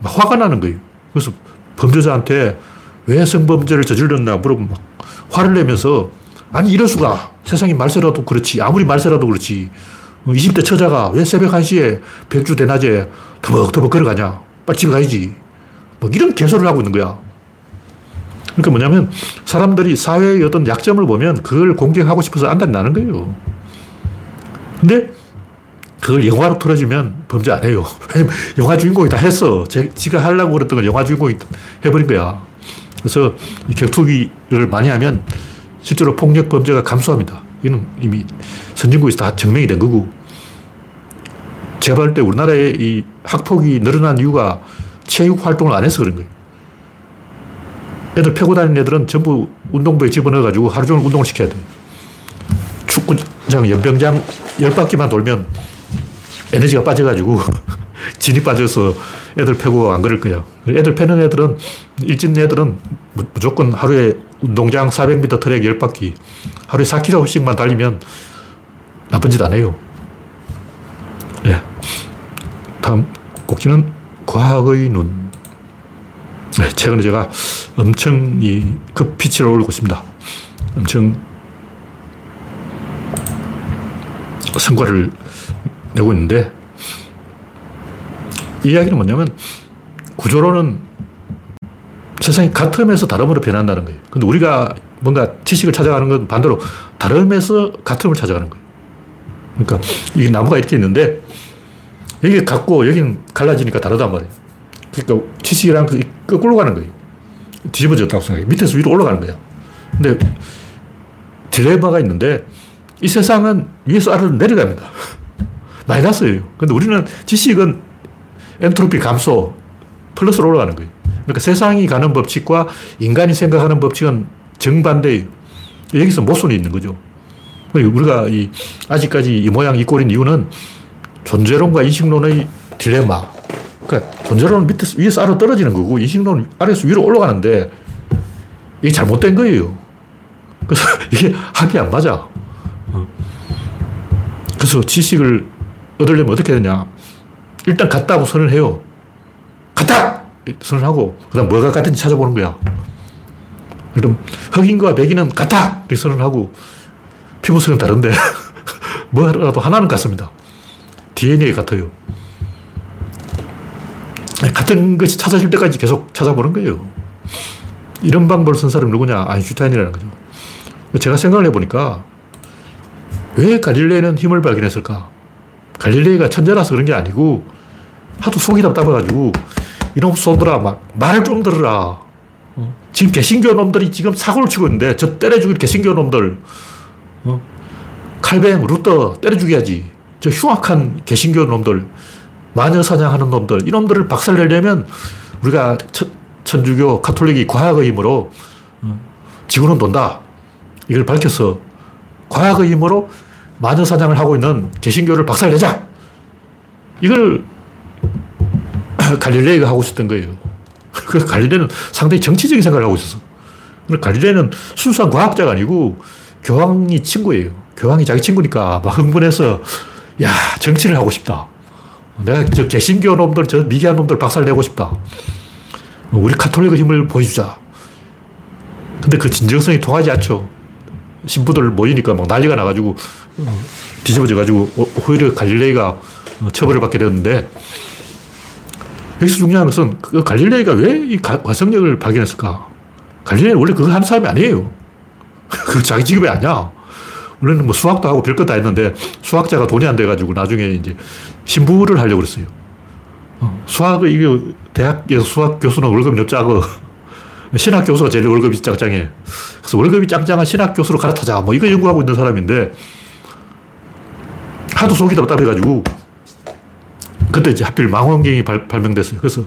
막 화가 나는 거예요. 그래서 범죄자한테 왜 성범죄를 저질렀나 물어보면 막 화를 내면서 아니 이럴 수가 세상이 말세라도 그렇지 아무리 말세라도 그렇지 20대 처자가 왜 새벽 1시에 백주 대낮에 터벅터벅 걸어가냐 빨리 집에 가야지 뭐 이런 개소를 하고 있는 거야 그러니까 뭐냐면 사람들이 사회의 어떤 약점을 보면 그걸 공격하고 싶어서 안달이 나는 거예요 근데 그걸 영화로 틀어주면 범죄 안 해요 왜냐면 영화 주인공이 다 했어 제, 지가 하려고 그랬던 걸 영화 주인공이 해버린 거야 그래서 이 격투기를 많이 하면 실제로 폭력 범죄가 감소합니다. 이는 이미 선진국에서 다 증명이 된 거고. 제가 볼 때 우리나라의 이 학폭이 늘어난 이유가 체육 활동을 안 해서 그런 거예요. 애들 패고 다니는 애들은 전부 운동부에 집어넣어가지고 하루 종일 운동을 시켜야 돼 축구장, 연병장 열 바퀴만 돌면 에너지가 빠져가지고 진이 빠져서 애들 패고 안 그럴 거야. 애들 패는 애들은, 일진 애들은 무조건 하루에 운동장 400m 트랙 10바퀴, 하루에 4km씩만 달리면 나쁜 짓 안 해요. 네. 다음 곡지는 과학의 눈. 네, 최근에 제가 엄청 이 급피치를 올리고 있습니다. 엄청 성과를 내고 있는데, 이 이야기는 뭐냐면 구조로는 세상이 같음에서 다름으로 변한다는 거예요. 근데 우리가 뭔가 지식을 찾아가는 건 반대로 다름에서 같음을 찾아가는 거예요. 그러니까 이 나무가 이렇게 있는데 여기 같고 여기는 갈라지니까 다르단 말이에요. 그러니까 지식이란 그 거꾸로 가는 거예요. 뒤집어졌다고 생각해. 밑에서 위로 올라가는 거야. 근데 딜레마가 있는데 이 세상은 위에서 아래로 내려갑니다. 마이너스예요. 근데 우리는 지식은 엔트로피 감소, 플러스로 올라가는 거예요. 그러니까 세상이 가는 법칙과 인간이 생각하는 법칙은 정반대예요. 여기서 모순이 있는 거죠. 우리가 이, 아직까지 이 모양 이 꼴인 이유는 존재론과 인식론의 딜레마. 그러니까 존재론은 밑에서, 위에서 아래로 떨어지는 거고 인식론은 아래에서 위로 올라가는데 이게 잘못된 거예요. 그래서 이게 합이 안 맞아. 어. 그래서 지식을 얻으려면 어떻게 되냐. 일단 같다고 선을 해요. 같다! 선을 하고, 그 다음 뭐가 같은지 찾아보는 거야. 그럼 흑인과 백인은 같다! 이렇게 선을 하고, 피부색은 다른데, 뭐라도 하나는 같습니다. DNA 같아요. 같은 것이 찾아질 때까지 계속 찾아보는 거예요. 이런 방법을 쓴 사람이 누구냐? 아인슈타인이라는 거죠. 제가 생각을 해보니까, 왜 갈릴레는 힘을 발견했을까? 갈릴레이가 천재라서 그런 게 아니고 하도 속이 답답해가지고 이놈 쏘더라 막 말을 좀 들으라 어? 지금 개신교 놈들이 지금 사고를 치고 있는데 저 때려 죽일 개신교 놈들 어? 칼뱅, 루터 때려 죽여야지 저 흉악한 개신교 놈들 마녀 사냥하는 놈들 이놈들을 박살내려면 우리가 천, 주교 카톨릭이 과학의 힘으로 어? 지구는 돈다 이걸 밝혀서 과학의 힘으로 마녀 사냥을 하고 있는 개신교를 박살내자. 이걸 갈릴레이가 하고 있었던 거예요. 그 갈릴레는 상당히 정치적인 생각을 하고 있었어. 갈릴레는 순수한 과학자가 아니고 교황이 친구예요. 교황이 자기 친구니까 막 흥분해서 야 정치를 하고 싶다. 내가 저 개신교 놈들, 저 미개한 놈들 박살내고 싶다. 우리 카톨릭의 힘을 보여주자. 근데 그 진정성이 통하지 않죠. 신부들 모이니까 막 난리가 나가지고 어, 뒤집어져가지고 오히려 갈릴레이가 어, 처벌을 받게 되었는데 여기서 중요한 것은 그 갈릴레이가 왜 이 과성력을 발견했을까? 갈릴레이는 원래 그거 하는 사람이 아니에요. 그 자기 직업이 아니야. 원래는 뭐 수학도 하고 별것 다 했는데 수학자가 돈이 안 돼가지고 나중에 이제 신부를 하려고 그랬어요. 어, 수학을, 이게 대학에서 수학 교수는 월급이 작아. 신학 교수가 제일 월급이 짱짱해. 그래서 월급이 짱짱한 신학 교수로 갈아타자. 뭐 이거 연구하고 있는 사람인데 하도 속이 답답해가지고 그때 이제 하필 망원경이 발, 발명됐어요. 그래서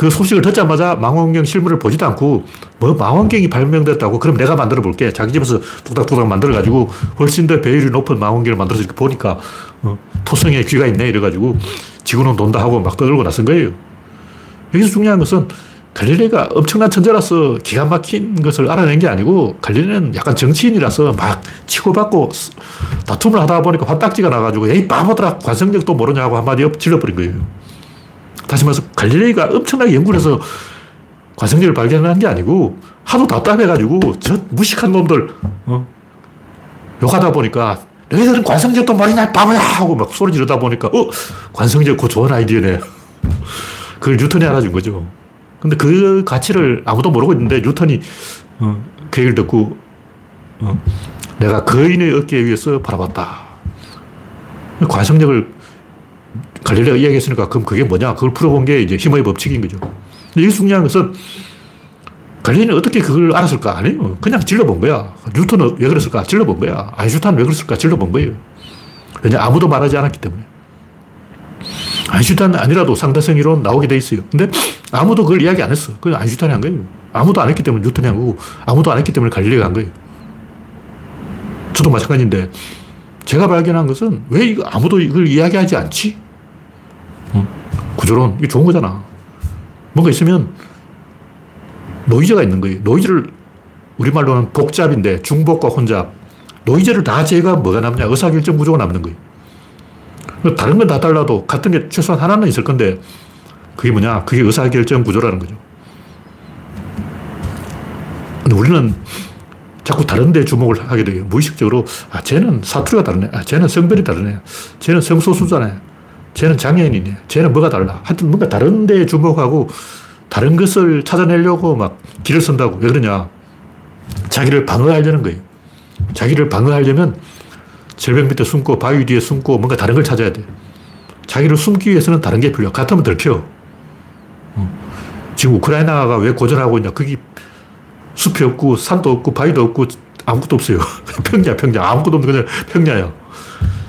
그 소식을 듣자마자 망원경 실물을 보지도 않고 뭐 망원경이 발명됐다고 그럼 내가 만들어 볼게. 자기 집에서 뚝딱뚝딱 만들어 가지고 훨씬 더 배율이 높은 망원경을 만들어서 이렇게 보니까 어, 토성에 귀가 있네 이래 가지고 지구는 돈다 하고 막 떠들고 나선 거예요. 여기서 중요한 것은 갈릴레가 엄청난 천재라서 기가 막힌 것을 알아낸 게 아니고 갈릴레는 약간 정치인이라서 막 치고받고 다툼을 하다 보니까 화딱지가 나가지고 에이 바보들아 관성력도 모르냐고 한마디 엎질러버린 거예요. 다시 말해서 갈릴레이가 엄청나게 연구를 해서 관성력을 발견한 게 아니고 하도 답답해가지고 저 무식한 놈들 어? 욕하다 보니까 너희들은 관성력도 모르냐 바보야 하고 막 소리 지르다 보니까 어? 관성력 그 좋은 아이디어네. 그걸 뉴턴이 알아준 거죠. 근데 그 가치를 아무도 모르고 있는데 뉴턴이 어, 그 얘기를 듣고 어, 내가 거인의 어깨 위에서 바라봤다. 관성력을 갈릴레가 이야기했으니까 그럼 그게 뭐냐? 그걸 풀어본 게 이제 힘의 법칙인 거죠. 근데 여기 중요한 것은 갈릴레는 어떻게 그걸 알았을까? 아니요. 그냥 질러본 거야. 뉴턴은 왜 그랬을까? 질러본 거야. 아인슈타인은 왜 그랬을까? 질러본 거예요. 왜냐? 아무도 말하지 않았기 때문에. 아인슈타인 아니라도 상대성 이론 나오게 돼 있어요. 근데 아무도 그걸 이야기 안 했어. 그냥 아인슈타인이 한 거예요. 아무도 안 했기 때문에 뉴턴이 한 거고, 아무도 안 했기 때문에 갈릴레가 한 거예요. 저도 마찬가지인데, 제가 발견한 것은 왜 이거 아무도 이걸 이야기하지 않지? 구조론. 이게 좋은 거잖아. 뭔가 있으면 노이즈가 있는 거예요. 노이즈를 우리말로는 복잡인데 중복과 혼잡. 노이즈를 다 제거하면 뭐가 남냐? 의사결정 구조가 남는 거예요. 다른 건 다 달라도 같은 게 최소한 하나는 있을 건데 그게 뭐냐? 그게 의사결정 구조라는 거죠. 근데 우리는 자꾸 다른 데 주목을 하게 돼요. 무의식적으로, 아, 쟤는 사투리가 다르네. 아, 쟤는 성별이 다르네. 쟤는 성소수자네. 쟤는 장애인이네. 쟤는 뭐가 달라. 하여튼 뭔가 다른 데 주목하고 다른 것을 찾아내려고 막 길을 쓴다고. 왜 그러냐. 자기를 방어하려는 거예요. 자기를 방어하려면 절벽 밑에 숨고 바위 뒤에 숨고 뭔가 다른 걸 찾아야 돼. 자기를 숨기 위해서는 다른 게 필요해. 같으면 들켜. 어. 지금 우크라이나가 왜 고전하고 있냐. 거기 숲이 없고 산도 없고 바위도 없고 아무것도 없어요. 평야, 평야. 아무것도 없는 그냥 평야야.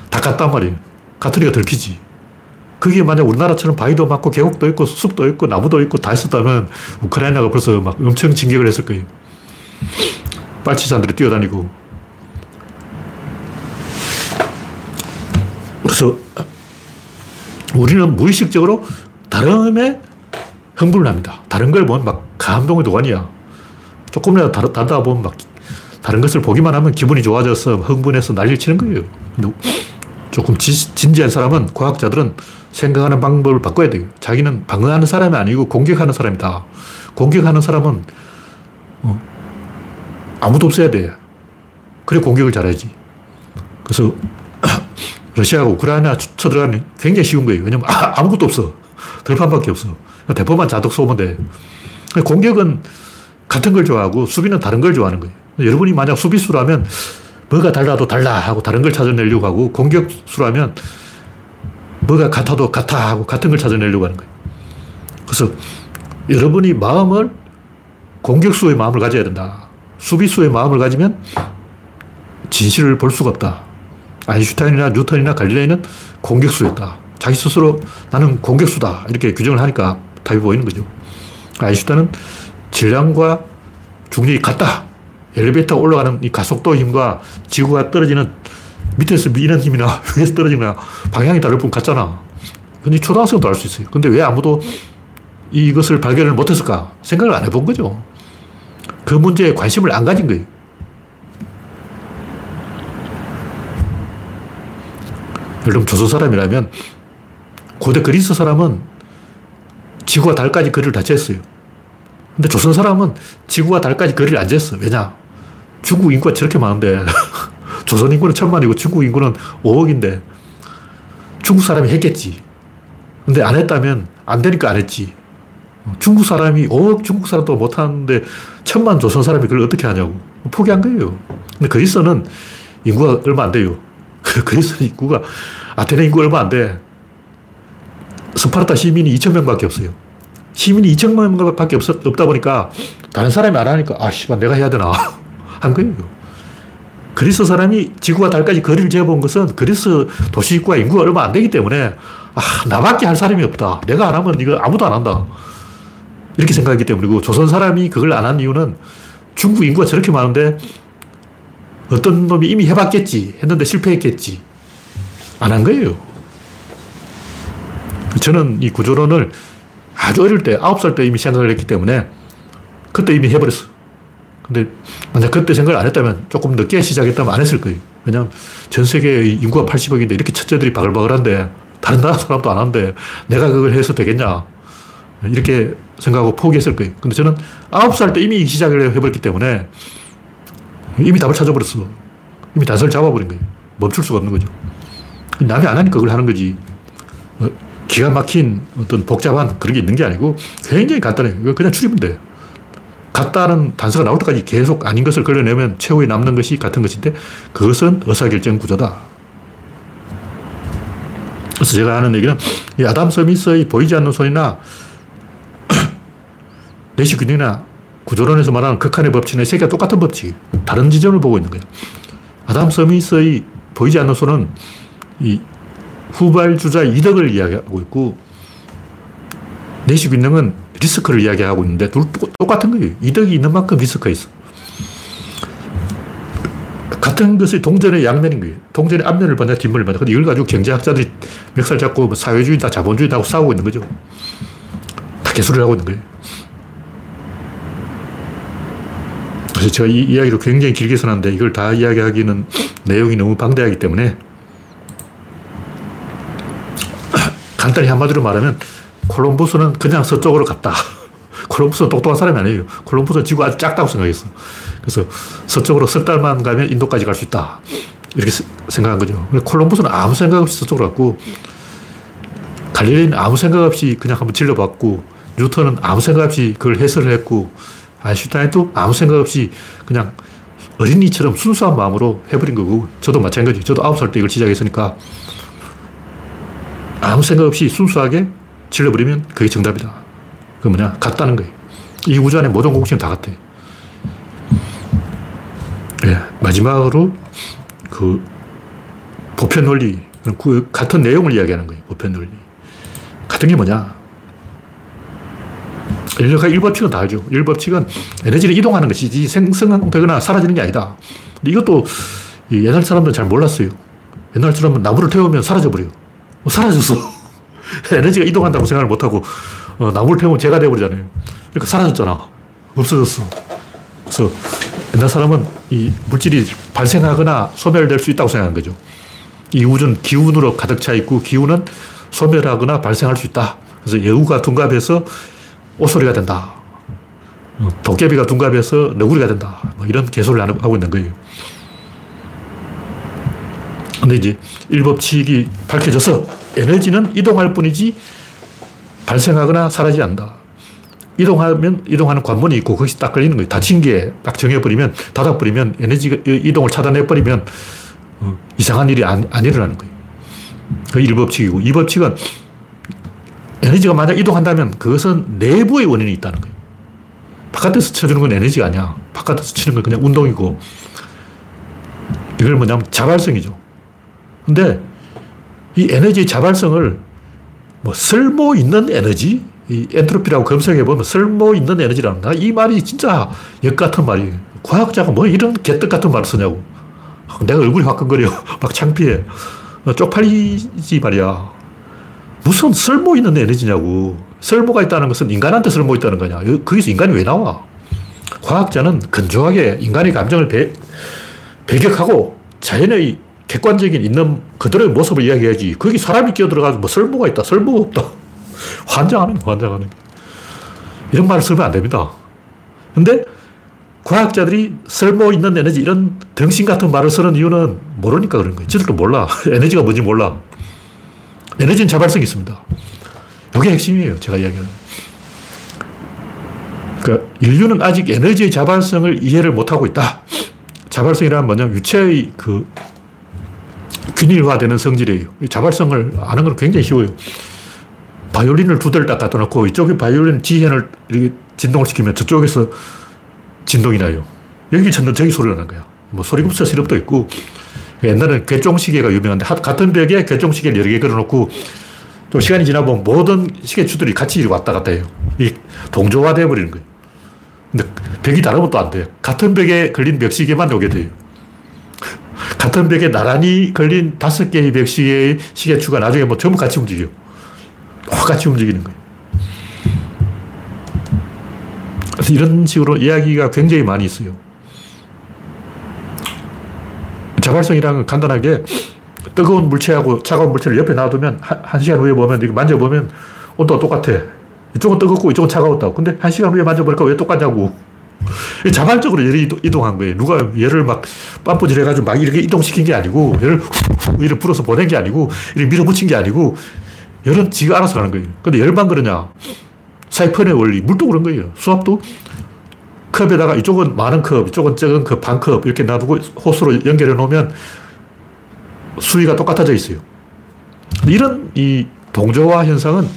다 같단 말이에요. 같으니까 들키지. 그게 만약 우리나라처럼 바위도 많고 계곡도 있고 숲도 있고 나무도 있고 다 있었다면 우크라이나가 벌써 막 엄청 진격을 했을 거예요. 빨치산들이 뛰어다니고. 그래서 우리는 무의식적으로 다름에 흥분을 합니다. 다른 걸 보면 막 감동의 도가니야. 조금이라도 다르, 다르다 보면 막 다른 것을 보기만 하면 기분이 좋아져서 흥분해서 난리를 치는 거예요. 조금 지, 진지한 사람은, 과학자들은 생각하는 방법을 바꿔야 돼요. 자기는 방어하는 사람이 아니고 공격하는 사람이다. 공격하는 사람은 어, 아무도 없어야 돼. 그래 공격을 잘하지. 그래서 러시아가 우크라이나 쳐들어가는 굉장히 쉬운 거예요. 왜냐면 아, 무것도 없어. 들판밖에 없어. 대포만 자독 쏘면 돼. 공격은 같은 걸 좋아하고 수비는 다른 걸 좋아하는 거예요. 여러분이 만약 수비수라면 뭐가 달라도 달라 하고 다른 걸 찾아내려고 하고 공격수라면 뭐가 같아도 같아 하고 같은 걸 찾아내려고 하는 거예요. 그래서 여러분이 마음을 공격수의 마음을 가져야 된다. 수비수의 마음을 가지면 진실을 볼 수가 없다. 아인슈타인이나 뉴턴이나 갈릴레이는 공격수였다. 자기 스스로 나는 공격수다. 이렇게 규정을 하니까 답이 보이는 거죠. 아인슈타인은 질량과 중력이 같다. 엘리베이터 올라가는 이 가속도 힘과 지구가 떨어지는 밑에서 미는 힘이 나 위에서 떨어지나 방향이 다를 뿐 같잖아. 근데 초등학생도 알 수 있어요. 근데 왜 아무도 이것을 발견을 못했을까? 생각을 안 해본 거죠. 그 문제에 관심을 안 가진 거예요. 여러분, 조선 사람이라면 고대 그리스 사람은 지구와 달까지 거리를 다 쟀어요. 근데 조선 사람은 지구와 달까지 거리를 안 쟀어. 왜냐? 중국 인구가 저렇게 많은데 조선 인구는 천만이고 중국 인구는 5억인데 중국 사람이 했겠지. 근데 안 했다면 안 되니까 안 했지. 중국 사람이 5억 중국 사람도 못하는데 천만 조선 사람이 그걸 어떻게 하냐고. 포기한 거예요. 근데 그리스는 인구가 얼마 안 돼요. 그리스 인구가, 아테네 인구 얼마 안 돼. 스파르타 시민이 2천 명 밖에 없어요. 시민이 2천 명밖에 없, 없다 보니까 다른 사람이 안 하니까, 아, 씨발, 내가 해야 되나. 한 거예요. 그리스 사람이 지구와 달까지 거리를 재본 것은 그리스 도시과 인구가 얼마 안 되기 때문에, 아, 나밖에 할 사람이 없다. 내가 안 하면 이거 아무도 안 한다. 이렇게 생각하기 때문이고, 조선 사람이 그걸 안 한 이유는 중국 인구가 저렇게 많은데 어떤 놈이 이미 해봤겠지. 했는데 실패했겠지. 안 한 거예요. 저는 이 구조론을 아주 어릴 때, 아홉 살 때 이미 생각을 했기 때문에 그때 이미 해버렸어. 근데 만약 그때 생각을 안 했다면 조금 늦게 시작했다면 안 했을 거예요. 왜냐면 전 세계의 인구가 80억인데 이렇게 첫째들이 바글바글한데 다른 나라 사람도 안 하는데 내가 그걸 해서 되겠냐. 이렇게 생각하고 포기했을 거예요. 근데 저는 아홉 살때 이미 시작을 해버렸기 때문에 이미 답을 찾아버렸어. 이미 단서를 잡아버린 거예요. 멈출 수가 없는 거죠. 남이 안 하니까 그걸 하는 거지. 어, 기가 막힌 어떤 복잡한 그런 게 있는 게 아니고 굉장히 간단해요. 그냥 추리면 돼. 같다는 단서가 나올 때까지 계속 아닌 것을 걸려내면 최후에 남는 것이 같은 것인데 그것은 의사결정 구조다. 그래서 제가 하는 얘기는 이 아담 스미스의 보이지 않는 손이나 내시균이나 구조론에서 말하는 극한의 법칙은 세계가 똑같은 법칙. 다른 지점을 보고 있는 거예요. 아담 서미스의 보이지 않는 손은 이 후발주자 이득을 이야기하고 있고 내시균능은 리스크를 이야기하고 있는데 둘 똑같은 거예요. 이득이 있는 만큼 리스크가 있어. 같은 것이 동전의 양면인 거예요. 동전의 앞면을 봤냐, 뒷면을 봤냐. 근데 이걸 가지고 경제학자들이 멱살 잡고 뭐 사회주의다, 자본주의다 하고 싸우고 있는 거죠. 다 개수를 하고 있는 거예요. 그래서 제가 이 이야기를 굉장히 길게 써놨는데 이걸 다 이야기하기는 내용이 너무 방대하기 때문에 간단히 한마디로 말하면 콜럼버스는 그냥 서쪽으로 갔다. 콜럼버스는 똑똑한 사람이 아니에요. 콜럼버스는 지구 아주 작다고 생각했어. 그래서 서쪽으로 석 달만 가면 인도까지 갈 수 있다. 이렇게 생각한 거죠. 콜럼버스는 아무 생각 없이 서쪽으로 갔고 갈릴리는 아무 생각 없이 그냥 한번 질러봤고 뉴턴은 아무 생각 없이 그걸 해설을 했고 아인슈타인도 아무 생각 없이 그냥 어린이처럼 순수한 마음으로 해버린 거고, 저도 마찬가지. 저도 아홉 살 때 이걸 시작했으니까 아무 생각 없이 순수하게 질러버리면 그게 정답이다. 그 뭐냐? 같다는 거예요. 이 우주 안에 모든 공식은 다 같아. 예, 마지막으로 그 보편 논리, 그 같은 내용을 이야기하는 거예요. 보편 논리. 같은 게 뭐냐? 인류가 일법칙은 다 알죠. 일법칙은 에너지를 이동하는 것이지 생성되거나 사라지는 게 아니다. 이것도 옛날 사람들은 잘 몰랐어요. 옛날 사람은 나무를 태우면 사라져버려요. 어, 사라졌어. 에너지가 이동한다고 생각을 못하고 어, 나무를 태우면 재가 되어버리잖아요. 그러니까 사라졌잖아. 없어졌어. 그래서 옛날 사람은 이 물질이 발생하거나 소멸될 수 있다고 생각한 거죠. 이 우주는 기운으로 가득 차 있고 기운은 소멸하거나 발생할 수 있다. 그래서 여우가 둔갑해서 옷소리가 된다. 어, 도깨비가 둔갑해서 너구리가 된다. 뭐 이런 개소를 하고 있는 거예요. 근데 이제 일법칙이 밝혀져서 에너지는 이동할 뿐이지 발생하거나 사라지지 않는다. 이동하면 이동하는 관문이 있고 거기서 딱 걸리는 거예요. 닫힌 게 딱 정해버리면, 닫아버리면 에너지 이동을 차단해버리면 어, 이상한 일이 안, 안 일어나는 거예요. 그 1법칙이고 2법칙은 에너지가 만약 이동한다면 그것은 내부의 원인이 있다는 거예요. 바깥에서 쳐주는 건 에너지가 아니야. 바깥에서 치는 건 그냥 운동이고. 이걸 뭐냐면 자발성이죠. 근데 이 에너지 자발성을 뭐 쓸모 있는 에너지? 이 엔트로피라고 검색해 보면 쓸모 있는 에너지라는 이 말이 진짜 역 같은 말이에요. 과학자가 뭐 이런 개떡 같은 말을 쓰냐고. 내가 얼굴이 화끈거려. 막 창피해. 쪽팔리지 말이야. 무슨 쓸모 있는 에너지냐고. 쓸모가 있다는 것은 인간한테 쓸모 있다는 거냐. 거기서 인간이 왜 나와? 과학자는 건조하게 인간의 감정을 배, 배격하고 자연의 객관적인 있는 그들의 모습을 이야기해야지. 거기 사람이 끼어들어가서 뭐 설모가 있다, 설모가 없다. 환장하는 환장하는 이런 말을 쓰면 안 됩니다. 근데 과학자들이 설모 있는 에너지 이런 등신 같은 말을 쓰는 이유는 모르니까 그런 거예요. 지들도 몰라. 에너지가 뭔지 몰라. 에너지는 자발성이 있습니다. 이게 핵심이에요. 제가 이야기하는. 그러니까 인류는 아직 에너지의 자발성을 이해를 못하고 있다. 자발성이란 뭐냐면 유체의 그 균일화되는 성질이에요. 자발성을 아는 건 굉장히 쉬워요. 바이올린을 두 대를 딱 갖다 놓고 이쪽에 바이올린 지弦을 이렇게 진동을 시키면 저쪽에서 진동이 나요. 여기 쳤는 저기 소리가 나는 거야. 뭐 소리급서 시럽도 있고 옛날에 괴종시계가 유명한데 같은 벽에 괴종시계를 여러 개 걸어놓고 또 시간이 지나보면 모든 시계추들이 같이 왔다 갔다 해요. 이 동조화되어 버리는 거예요. 근데 벽이 다르면 또 안 돼요. 같은 벽에 걸린 벽시계만 오게 돼요. 같은 벽에 나란히 걸린 다섯 개의 벽시계의 시계추가 나중에 뭐 전부 같이 움직여요. 똑같이 움직이는 거예요. 그래서 이런 식으로 이야기가 굉장히 많이 있어요. 자발성이라는 건 간단하게 뜨거운 물체하고 차가운 물체를 옆에 놔두면 한, 시간 후에 보면 이거 만져보면 온도가 똑같아. 이쪽은 뜨겁고 이쪽은 차가웠다고. 근데 한 시간 후에 만져보니까 왜 똑같냐고. 자발적으로 열이 이동한 거예요. 누가 열을 막 빰뿌질 해가지고 막 이렇게 이동시킨 게 아니고, 열을 위로 불어서 보낸 게 아니고, 이렇게 밀어붙인 게 아니고, 열은 지가 알아서 가는 거예요. 근데 열만 그러냐? 사이펀의 원리, 물도 그런 거예요. 수압도 컵에다가 이쪽은 많은 컵, 이쪽은 적은 컵, 반 컵, 이렇게 놔두고 호스로 연결해 놓으면 수위가 똑같아져 있어요. 이런 이 동조화 현상은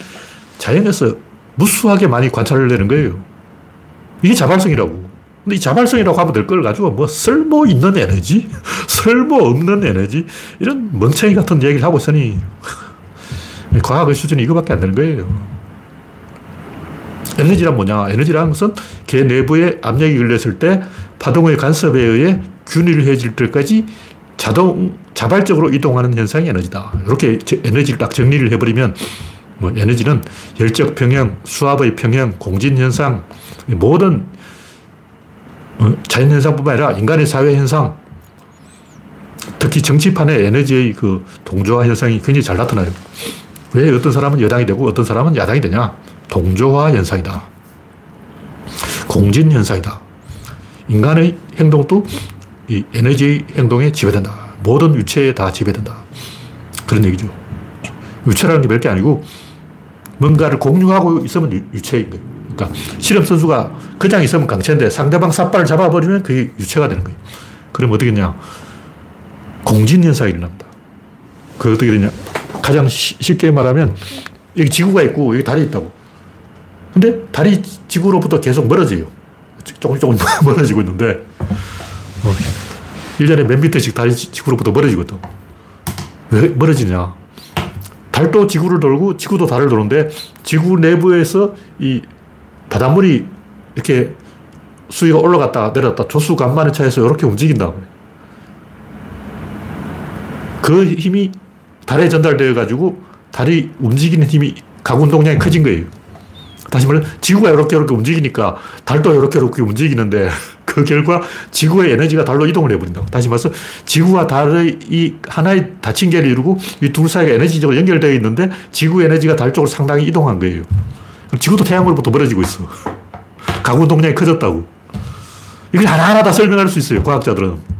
자연에서 무수하게 많이 관찰을 되는 거예요. 이게 자발성이라고. 근데 이 자발성이라고 하면 될 걸 가지고 뭐 쓸모 있는 에너지? 쓸모 없는 에너지? 이런 멍청이 같은 얘기를 하고 있으니 과학의 수준이 이거밖에 안 되는 거예요. 에너지란 뭐냐? 에너지란 것은 개 내부에 압력이 걸렸을 때 파동의 간섭에 의해 균일해질 때까지 자동, 자발적으로 이동하는 현상이 에너지다. 이렇게 에너지를 딱 정리를 해버리면 뭐 에너지는 열적 평형, 수압의 평형, 공진 현상, 모든 어, 자연 현상뿐만 아니라 인간의 사회 현상, 특히 정치판의 에너지의 그 동조화 현상이 굉장히 잘 나타나요. 왜 어떤 사람은 여당이 되고 어떤 사람은 야당이 되냐? 동조화 현상이다. 공진 현상이다. 인간의 행동도 이 에너지 행동에 지배된다. 모든 유체에 다 지배된다. 그런 얘기죠. 유체라는 게 몇 개 아니고 뭔가를 공유하고 있으면 유체인 거예요. 그러니까 실험 선수가 그냥 있으면 강체인데 상대방 삿발을 잡아버리면 그게 유체가 되는 거예요. 그럼 어떻게 냐 공진 현상이 일어납니다. 그 어떻게 되냐? 가장 쉽게 말하면 여기 지구가 있고 여기 달이 있다고. 근데 달이 지구로부터 계속 멀어져요. 조금 조금 멀어지고 있는데 어, 1년에 몇 미터씩 달이 지구로부터 멀어지거든. 왜 멀어지냐? 달도 지구를 돌고 지구도 달을 도는데 지구 내부에서 이 바닷물이 이렇게 수위가 올라갔다 내렸다 조수 간만의 차에서 이렇게 움직인다고. 그 힘이 달에 전달되어 가지고 달이 움직이는 힘이 가운동량이 커진 거예요. 다시 말해 지구가 이렇게 이렇게 움직이니까 달도 이렇게 이렇게 움직이는데 그 결과 지구의 에너지가 달로 이동을 해버린다고. 다시 말해서 지구와 달의 이 하나의 다친계를 이루고 이 둘 사이가 에너지적으로 연결되어 있는데 지구 에너지가 달 쪽으로 상당히 이동한 거예요. 지구도 태양으로부터 멀어지고 있어. 가구 동량이 커졌다고. 이걸 하나하나 다 설명할 수 있어요, 과학자들은.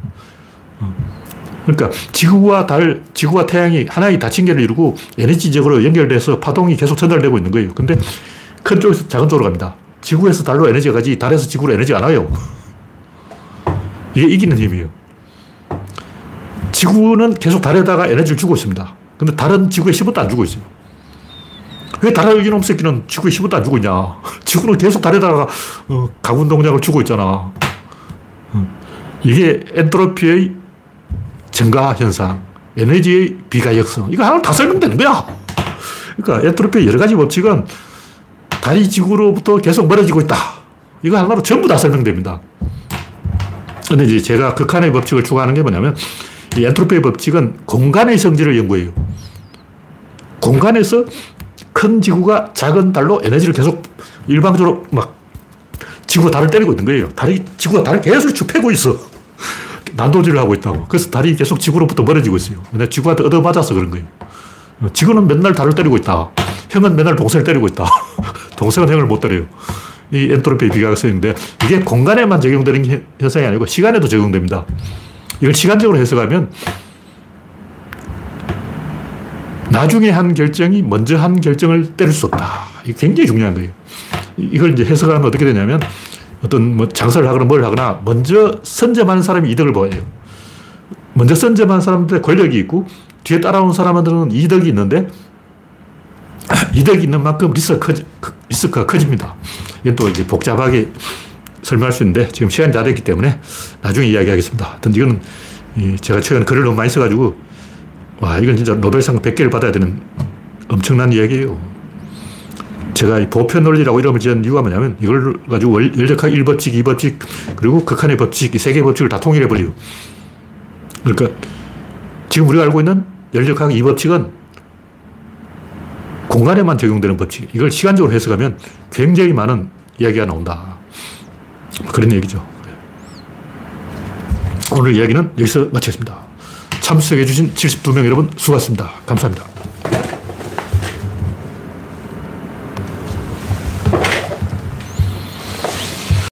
그러니까 지구와 달, 지구와 태양이 하나의 다친계를 이루고 에너지적으로 연결돼서 파동이 계속 전달되고 있는 거예요. 근데 큰 쪽에서 작은 쪽으로 갑니다. 지구에서 달로 에너지가 가지 달에서 지구로 에너지가 안 와요. 이게 이기는 힘이에요. 지구는 계속 달에다가 에너지를 주고 있습니다. 근데 달은 지구에 10원도 안 주고 있어요. 왜 달의 이놈 새끼는 지구에 10원도 안 주고 있냐? 지구는 계속 달에다가 어, 가군 동력을 주고 있잖아. 어. 이게 엔트로피의 증가 현상, 에너지의 비가역성. 이거 하나 다 설명되는 거야. 그러니까 엔트로피의 여러 가지 법칙은 달이 지구로부터 계속 멀어지고 있다. 이거 하나로 전부 다 설명됩니다. 근데 이제 제가 극한의 법칙을 추구하는 게 뭐냐면 이 엔트로피의 법칙은 공간의 성질을 연구해요. 공간에서 큰 지구가 작은 달로 에너지를 계속 일방적으로 막 지구가 달을 때리고 있는 거예요. 달이, 지구가 달을 계속 쭉 패고 있어. 난도질을 하고 있다고. 그래서 달이 계속 지구로부터 멀어지고 있어요. 근데 지구한테 얻어맞아서 그런 거예요. 지구는 맨날 달을 때리고 있다. 형은 맨날 동생을 때리고 있다. 동생은 형을 못 때려요. 이 엔트로피 비과학성인데 이게 공간에만 적용되는 현상이 아니고 시간에도 적용됩니다. 이걸 시간적으로 해석하면 나중에 한 결정이 먼저 한 결정을 때릴 수 없다. 이게 굉장히 중요한 거예요. 이걸 이제 해석하면 어떻게 되냐면 어떤 뭐 장사를 하거나 뭘 하거나 먼저 선점하는 사람이 이득을 보아요. 먼저 선점한 사람들의 권력이 있고 뒤에 따라온 사람들은 이득이 있는데 이득이 있는 만큼 리스크가, 커지, 리스크가 커집니다. 이건 또 이제 복잡하게 설명할 수 있는데 지금 시간이 다 됐기 때문에 나중에 이야기하겠습니다. 근 이거는 제가 최근에 글을 너무 많이 써가지고 와, 이건 진짜 노벨상 100개를 받아야 되는 엄청난 이야기예요. 제가 보편 논리라고 이름을 지은 이유가 뭐냐면 이걸 가지고 열역학 1법칙, 2법칙, 그리고 극한의 법칙, 이 세 개의 법칙을 다 통일해버려요. 그러니까 지금 우리가 알고 있는 열역학 2법칙은 공간에만 적용되는 법칙. 이걸 시간적으로 해석하면 굉장히 많은 이야기가 나온다. 그런 얘기죠. 오늘 이야기는 여기서 마치겠습니다. 참석해주신 72명 여러분 수고하셨습니다. 감사합니다.